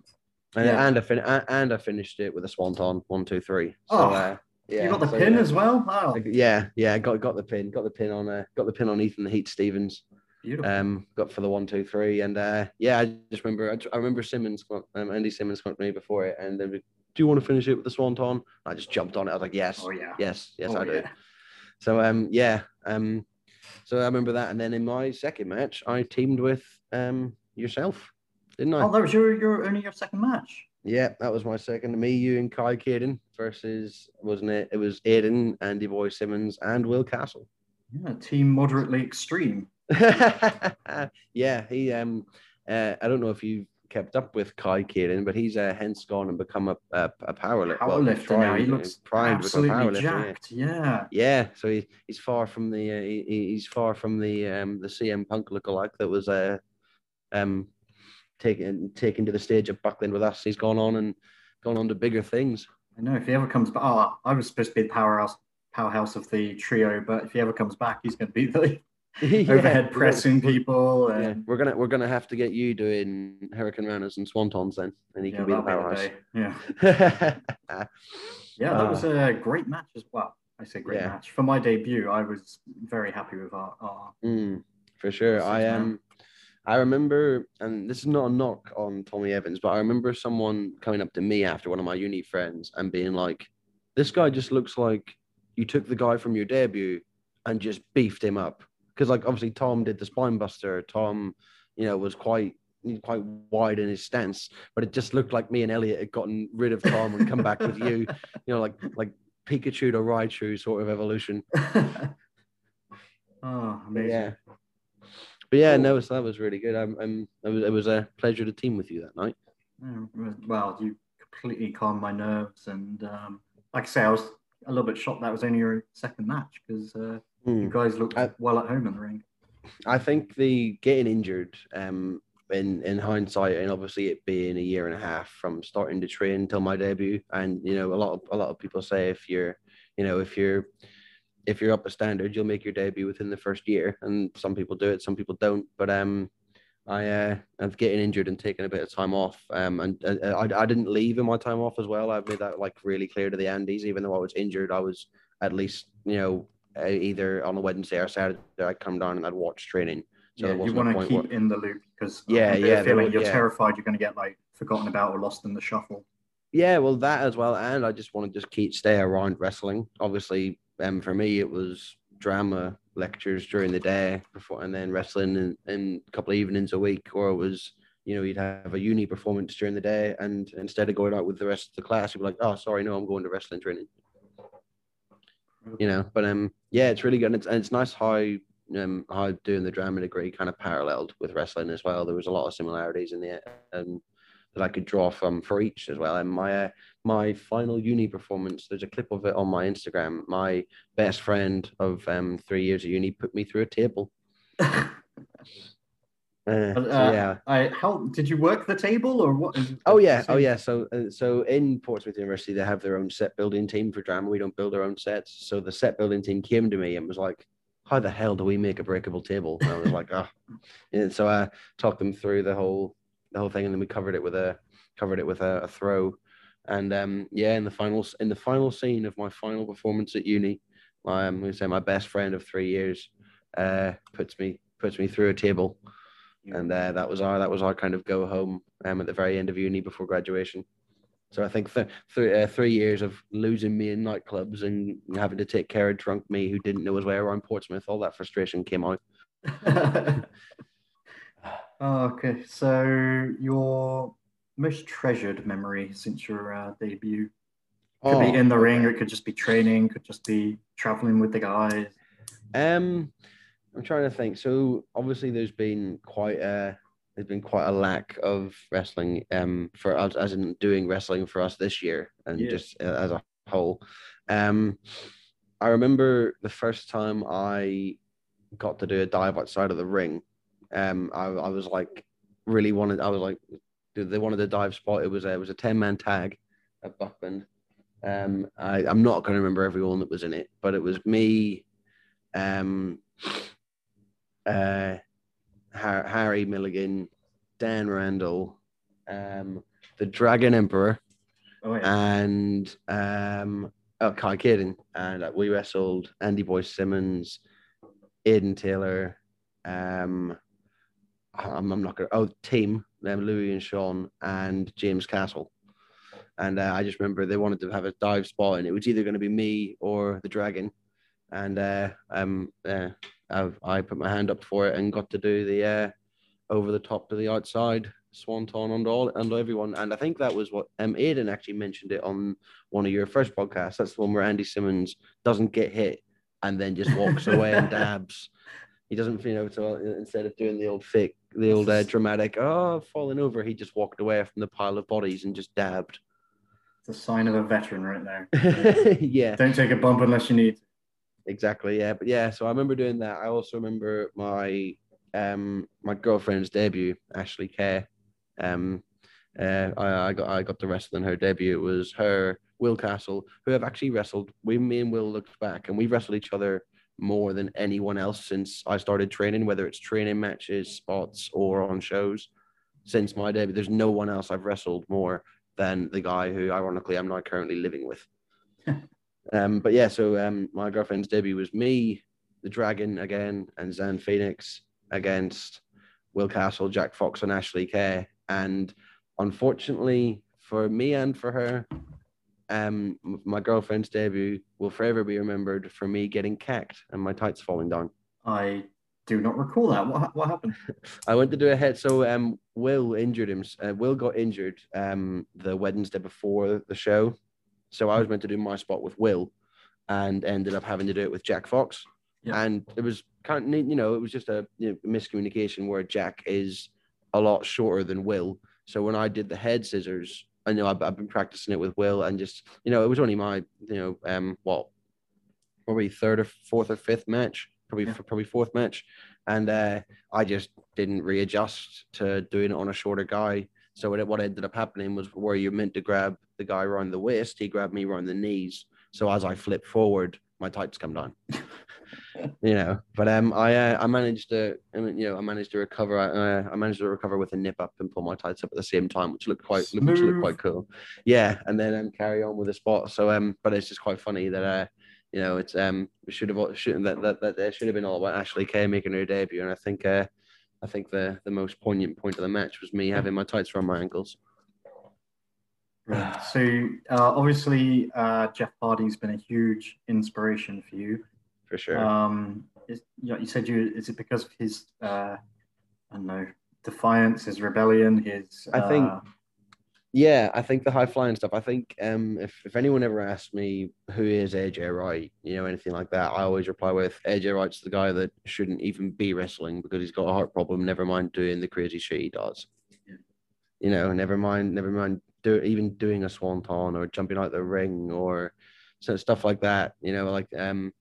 And, yeah. and I fin- and I finished it with a swanton one two three. So, oh, uh, yeah, you got the so, pin yeah. as well. Wow. Yeah, yeah, got got the pin, got the pin on, uh, got the pin on Ethan the Heat Stevens. Beautiful. Um, got for the one, two, three, and uh, yeah, I just remember, I, I remember Simmons, um, Andy Simmons came to me before it, and then, do you want to finish it with the swanton? I just jumped on it. I was like, yes, oh, yeah. yes, yes, oh, I do. Yeah. So um, yeah, um, so I remember that, and then in my second match, I teamed with um yourself, didn't I? Oh, that was your your only your second match. Yeah, that was my second. Me, you, and Kai Caden versus wasn't it? It was Aiden, Andy Boy Simmons, and Will Castle. Yeah, team moderately extreme. yeah, he um, uh, I don't know if you've kept up with Kai Caden, but he's uh, hence gone and become a a, a powerlifter. Powerlifter well, now. He looks primed absolutely jacked. Yeah. Yeah. So he, he's far from the uh, he, he's far from the um the CM Punk lookalike that was uh um taken taken to the stage at Buckland with us. He's gone on and gone on to bigger things. I know if he ever comes back. Oh, I was supposed to be the powerhouse powerhouse of the trio, but if he ever comes back, he's going to be the yeah, overhead pressing people. And... Yeah, we're gonna we're gonna have to get you doing hurricanranas and swantons then, and he yeah, can be the powerhouse. Be yeah. yeah, that uh, was a great match as well. I say great yeah. match for my debut. I was very happy with our. our mm, for sure, I am. Um, I remember, and this is not a knock on Tommy Evans, but I remember someone coming up to me after one of my uni friends and being like, "This guy just looks like you took the guy from your debut and just beefed him up." because like obviously Tom did the spine buster. Tom, you know, was quite quite wide in his stance, but it just looked like me and Elliot had gotten rid of Tom and come back with you, you know, like like Pikachu to Raichu sort of evolution. oh, amazing. Yeah. But yeah, no, so that was really good. I'm, I'm, it was, it was a pleasure to team with you that night. Well, you completely calmed my nerves, and um, like I say, I was a little bit shocked that was only your second match because uh, mm. you guys looked I, well at home in the ring. I think the getting injured, um, in in hindsight, and obviously it being a year and a half from starting to train till my debut, and you know a lot of a lot of people say if you're, you know, if you're if you're up a standard, you'll make your debut within the first year, and some people do it, some people don't. But um, I uh, I'm getting injured and taking a bit of time off. Um, and uh, I I didn't leave in my time off as well. I made that like really clear to the Andys. Even though I was injured, I was at least you know either on a Wednesday or Saturday I'd come down and I'd watch training. So yeah, you want to keep where... in the loop because yeah, yeah, feeling you're yeah. terrified you're going to get like forgotten about or lost in the shuffle. Yeah, well, that as well, and I just want to just keep stay around wrestling. Obviously, um, for me, it was drama lectures during the day before, and then wrestling in, in a couple of evenings a week, or it was you know, you'd have a uni performance during the day, and instead of going out with the rest of the class, you'd be like, "Oh, sorry, no, I'm going to wrestling training." You know, but um, yeah, it's really good, and it's, and it's nice how um how doing the drama degree kind of paralleled with wrestling as well. There was a lot of similarities in the um that I could draw from for each as well. And my uh, my final uni performance, there's a clip of it on my Instagram. My best friend of um, three years of uni put me through a table. uh, so, yeah. I how did you work the table or what? oh yeah, oh yeah. So uh, so in Portsmouth University, they have their own set building team for drama. We don't build our own sets. So the set building team came to me and was like, "How the hell do we make a breakable table?" And I was like, "Ah." Oh. And so I talked them through the whole the whole thing, and then we covered it with a covered it with a, a throw. And um, yeah, in the finals, in the final scene of my final performance at uni, my, I'm going to say my best friend of three years uh, puts me puts me through a table, and uh, that was our that was our kind of go home um, at the very end of uni before graduation. So I think th- th- uh, three years of losing me in nightclubs and having to take care of drunk me who didn't know his way around Portsmouth, all that frustration came out. okay, so your most treasured memory since your uh, debut? Could oh, be in the ring, or it could just be training, could just be traveling with the guys. Um, I'm trying to think. So obviously, there's been quite a there's been quite a lack of wrestling um for us as in doing wrestling for us this year and yeah. just uh, as a whole. Um, I remember the first time I got to do a dive outside of the ring um, I, I was like really wanted. I was like, they wanted a dive spot. It was a, it was a ten man tag at Buckland. Um, I, I'm not going to remember everyone that was in it, but it was me, um, uh, Harry Milligan, Dan Randall, um, the Dragon Emperor, oh, yeah. and um, oh, Kai Caden. And uh, we wrestled Andy Boy Simmons, Aiden Taylor, um, I'm, I'm not going to, oh, team, them, Louis and Sean and James Castle. And uh, I just remember they wanted to have a dive spot, and it was either going to be me or the dragon. And uh, um, uh, I put my hand up for it and got to do the uh, over the top to the outside swanton under all under everyone. And I think that was what um, Aiden actually mentioned it on one of your first podcasts. That's the one where Andy Simmons doesn't get hit and then just walks away and dabs. He doesn't, you know, so instead of doing the old fake the old uh, dramatic, oh, falling over. He just walked away from the pile of bodies and just dabbed. It's a sign of a veteran right there. yeah. Don't take a bump unless you need. Exactly. Yeah. But yeah, so I remember doing that. I also remember my um my girlfriend's debut, Ashley Kay. Um, uh, I, I got I got to wrestle in her debut. It was her, Will Castle, who have actually wrestled. We, me and Will looked back, and we've wrestled each other more than anyone else since I started training, whether it's training matches, spots, or on shows. Since my debut, there's no one else I've wrestled more than the guy who, ironically, I'm not currently living with. um, but yeah, so um, my girlfriend's debut was me, the Dragon again, and Zan Phoenix against Will Castle, Jack Fox, and Ashley Kay. And unfortunately for me and for her, um, my girlfriend's debut will forever be remembered for me getting cacked and my tights falling down. I do not recall that. What what happened? I went to do a head. So um, Will injured him. Uh, Will got injured um the Wednesday before the show. So I was meant to do my spot with Will, and ended up having to do it with Jack Fox. Yeah. And it was kind of you know it was just a you know, miscommunication where Jack is a lot shorter than Will. So when I did the head scissors, I know I've, I've been practicing it with Will, and just you know it was only my you know um what probably third or fourth or fifth match, probably Yeah. probably fourth match, and uh, I just didn't readjust to doing it on a shorter guy. So what, what ended up happening was where you're meant to grab the guy around the waist, he grabbed me around the knees. So as I flip forward, my tights come down. you know, but um, I uh, I managed to, I mean, you know, I managed to recover. Uh, I managed to recover with a nip up and pull my tights up at the same time, which looked quite, which looked quite cool. Yeah, and then um, carry on with a spot. So um, but it's just quite funny that uh, you know, it's um, we should have should that that that there should have been all about Ashley Kay making her debut, and I think uh, I think the the most poignant point of the match was me having my tights around my ankles. Right. So uh, obviously, uh, Jeff Hardy's been a huge inspiration for you. For sure. Um, is, you, know, you said you is it because of his uh, I don't know defiance, his rebellion, his I think- uh, Yeah, I think the high flying stuff. I think um, if, if anyone ever asks me who is AJ Wright, you know, anything like that, I always reply with AJ Wright's the guy that shouldn't even be wrestling because he's got a heart problem. Never mind doing the crazy shit he does. Yeah. You know, never mind, never mind do even doing a swanton or jumping out the ring or so stuff like that. You know, like um,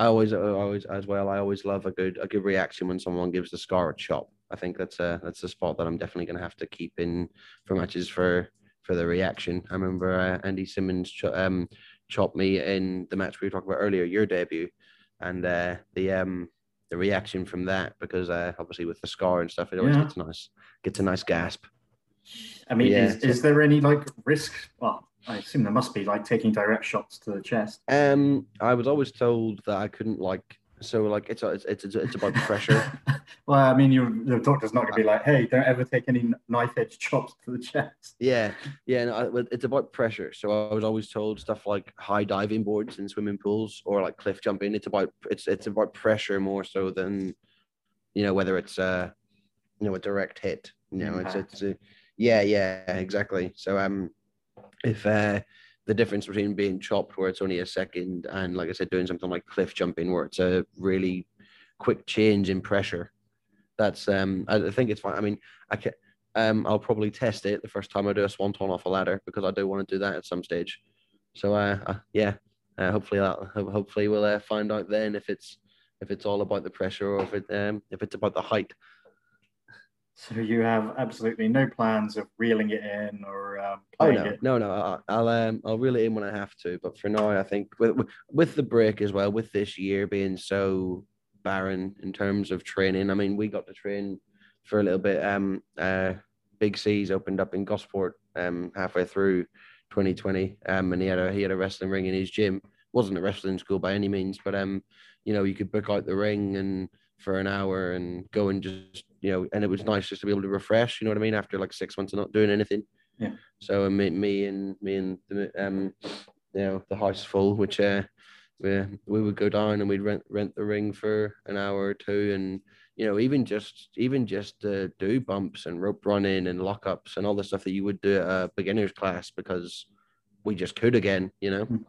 I always, I always as well. I always love a good a good reaction when someone gives the scar a chop. I think that's a that's a spot that I'm definitely going to have to keep in for matches for for the reaction. I remember uh, Andy Simmons cho- um chopped me in the match we were talking about earlier, your debut, and uh, the um the reaction from that because uh, obviously with the scar and stuff, it always Yeah. gets nice, gets a nice gasp. I mean, Yeah, is, is there any like risk? Well, I assume there must be like taking direct shots to the chest. Um, I was always told that I couldn't like so like it's it's it's, it's about pressure. well, I mean, your the doctor's not going to be like, "Hey, don't ever take any knife edge chops to the chest." Yeah, yeah, no, I- it's about pressure. So I was always told stuff like high diving boards in swimming pools or like cliff jumping. It's about it's it's about pressure more so than you know whether it's uh you know a direct hit. You know, it's Impact. it's uh, yeah, yeah, exactly. So um, if uh the difference between being chopped where it's only a second and like I said doing something like cliff jumping where it's a really quick change in pressure, that's um I think it's fine. I mean, I can um, I'll probably test it the first time I do a swanton off a ladder because I do want to do that at some stage. So, uh, uh yeah, uh, hopefully, that, hopefully we'll uh, find out then if it's if it's all about the pressure or if it um if it's about the height. So you have absolutely no plans of reeling it in or um, Oh no, it. no, no. I- I'll um I'll reel it in when I have to, but for now, I think with with- with the break as well, with this year being so barren in terms of training. I mean, we got to train for a little bit. Um, uh, Big C's opened up in Gosport um halfway through 2020. Um, and he had a he had a wrestling ring in his gym. wasn't a wrestling school by any means, but um, you know, you could book out the ring and for an hour and go and just you know, and it was nice just to be able to refresh. You know what I mean? After like six months of not doing anything. Yeah. So uh, me, me and me and the um, you know, the house full, which uh, we we would go down and we'd rent rent the ring for an hour or two, and you know, even just even just uh, do bumps and rope running and lockups and all the stuff that you would do at a beginners class because we just could again, you know. Mm.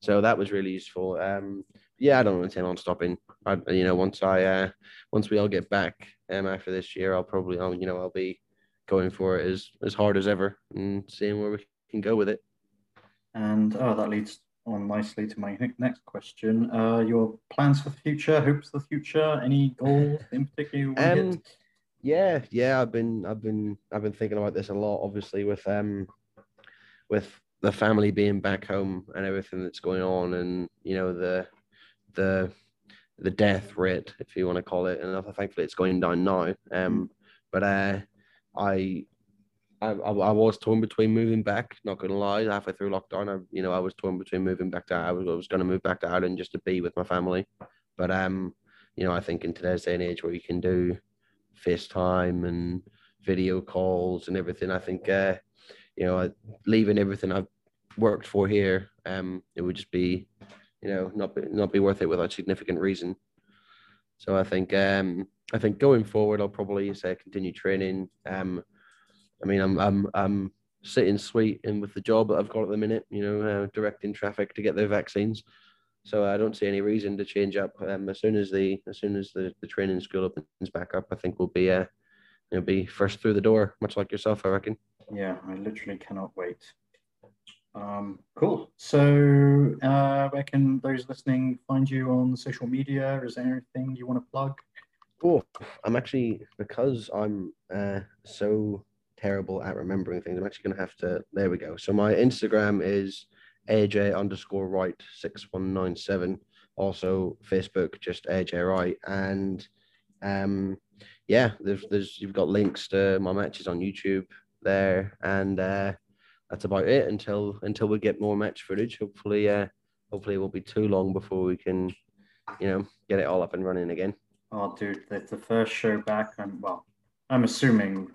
So that was really useful. Um, yeah, I don't intend on stopping. I, you know, once I uh, once we all get back um, after this year, I'll probably, I'll, you know, I'll be going for it as as hard as ever and seeing where we can go with it. And oh, that leads on nicely to my next question. Uh, your plans for the future, hopes for the future, any goals in particular? you? Um, yeah, yeah, I've been, I've been, I've been thinking about this a lot. Obviously, with um, with the family being back home and everything that's going on, and you know the, the, the death rate, if you want to call it, and thankfully it's going down now. Um, but uh, I. I, I, was torn between moving back. Not gonna lie, halfway through lockdown, I you know I was torn between moving back to I was I was gonna move back to Ireland just to be with my family, but um, you know I think in today's day and age where you can do FaceTime and video calls and everything. I think, uh, you know, leaving everything I've worked for here, um, it would just be, you know, not be, not be worth it without significant reason. So I think um, I think going forward, I'll probably say continue training. Um, I mean, I'm I'm I'm sitting sweet in with the job that I've got at the minute. You know, uh, directing traffic to get their vaccines. So I don't see any reason to change up. Um, as soon as the as soon as the, the training school opens back up, I think we'll be uh, you'll be first through the door, much like yourself, I reckon. Yeah, I literally cannot wait. Um, cool. So, uh, where can those listening find you on social media? Is there anything you want to plug? Oh, I'm actually because I'm uh, so terrible at remembering things. I'm actually going to have to. There we go. So my Instagram is AJ underscore Wright six one nine seven. Also Facebook, just AJ Wright, and um, yeah, there's there's you've got links to my matches on YouTube there, and uh, that's about it until until we get more match footage. Hopefully, uh, hopefully it won't be too long before we can, you know, get it all up and running again. Oh, dude, the, the first show back, I'm well, I'm assuming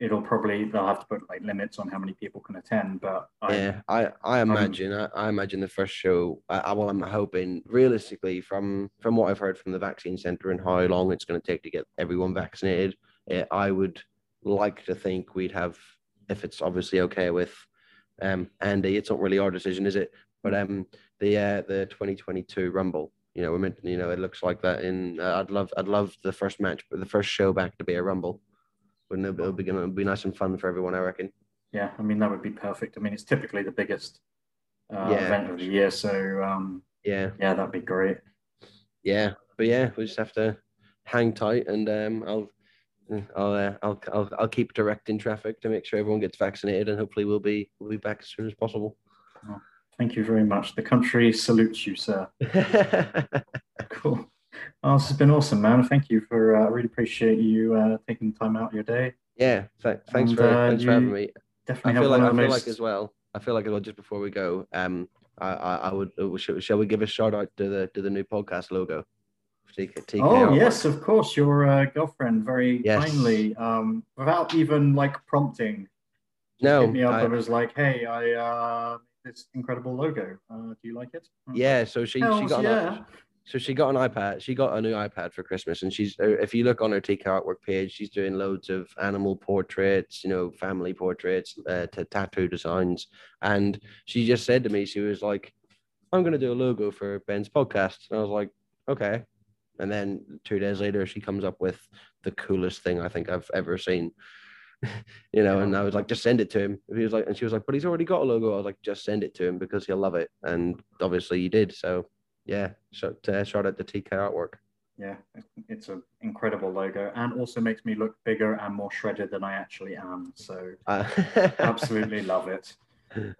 it'll probably they'll have to put like limits on how many people can attend. But I, yeah, I I imagine um, I, I, imagine the first show. I, well, I'm hoping realistically from from what I've heard from the vaccine center and how long it's going to take to get everyone vaccinated. Eh, I would like to think we'd have if it's obviously okay with um, Andy. It's not really our decision, is it? But um, the uh, the 2022 Rumble. You know, we meant, you know, it looks like that. In uh, I'd love, I'd love the first match, but the first show back to be a Rumble. Wouldn't it? It'll be gonna be nice and fun for everyone, I reckon. Yeah, I mean that would be perfect. I mean, it's typically the biggest uh, yeah. event of the year, so um, yeah, yeah, that'd be great. Yeah, but yeah, we just have to hang tight, and um, I'll I'll, uh, I'll I'll I'll keep directing traffic to make sure everyone gets vaccinated, and hopefully we'll be we'll be back as soon as possible. Oh, thank you very much. The country salutes you, sir. cool. Oh, this has been awesome, man. Thank you for. I uh, really appreciate you uh, taking time out of your day. Yeah, th- thanks and, for uh, thanks for having me. Definitely, I feel like I feel most... like as well. I feel like as well. Just before we go, um, I I, I would uh, shall we give a shout out to the to the new podcast logo? Oh yes, of course. Your uh, girlfriend very yes. kindly, um, without even like prompting, no, hit me up I, and was like, "Hey, I uh, this incredible logo. Uh, do you like it?" Yeah, so she Hells, she got yeah. An, so she got an iPad. She got a new iPad for Christmas, and she's uh, if you look on her TK artwork page, she's doing loads of animal portraits, you know, family portraits, uh, to tattoo designs, and she just said to me, she was like, "I'm going to do a logo for Ben's podcast," and I was like, "Okay." And then two days later, she comes up with the coolest thing I think I've ever seen. you know, and I was like, just send it to him. He was like, and she was like, but he's already got a logo. I was like, just send it to him because he'll love it. And obviously, he did. So, yeah, shout, uh, shout out to TK Artwork. Yeah, it's an incredible logo and also makes me look bigger and more shredded than I actually am. So, uh, absolutely love it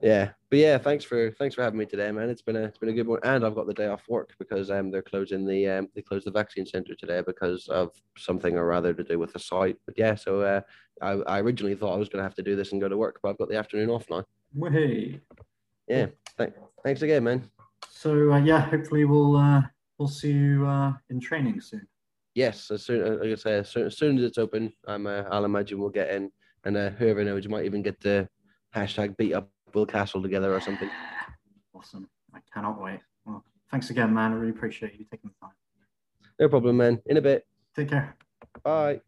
yeah but yeah thanks for thanks for having me today man. It's been a it's been a good one and i've got the day off work because um they're closing the um they closed the vaccine center today because of something or rather to do with the site. But yeah so uh i, I originally thought i was going to have to do this and go to work but i've got the afternoon off now. Hey yeah th- thanks again man. So uh, yeah hopefully we'll uh we'll see you uh in training soon. Yes as soon uh, like i say as soon, as soon as it's open i'm uh, i'll imagine we'll get in and uh, whoever knows you might even get the hashtag beat up Will Castle together or something. Awesome. I cannot wait. Well, thanks again, man. I really appreciate you taking the time. No problem, man. In a bit. Take care. Bye.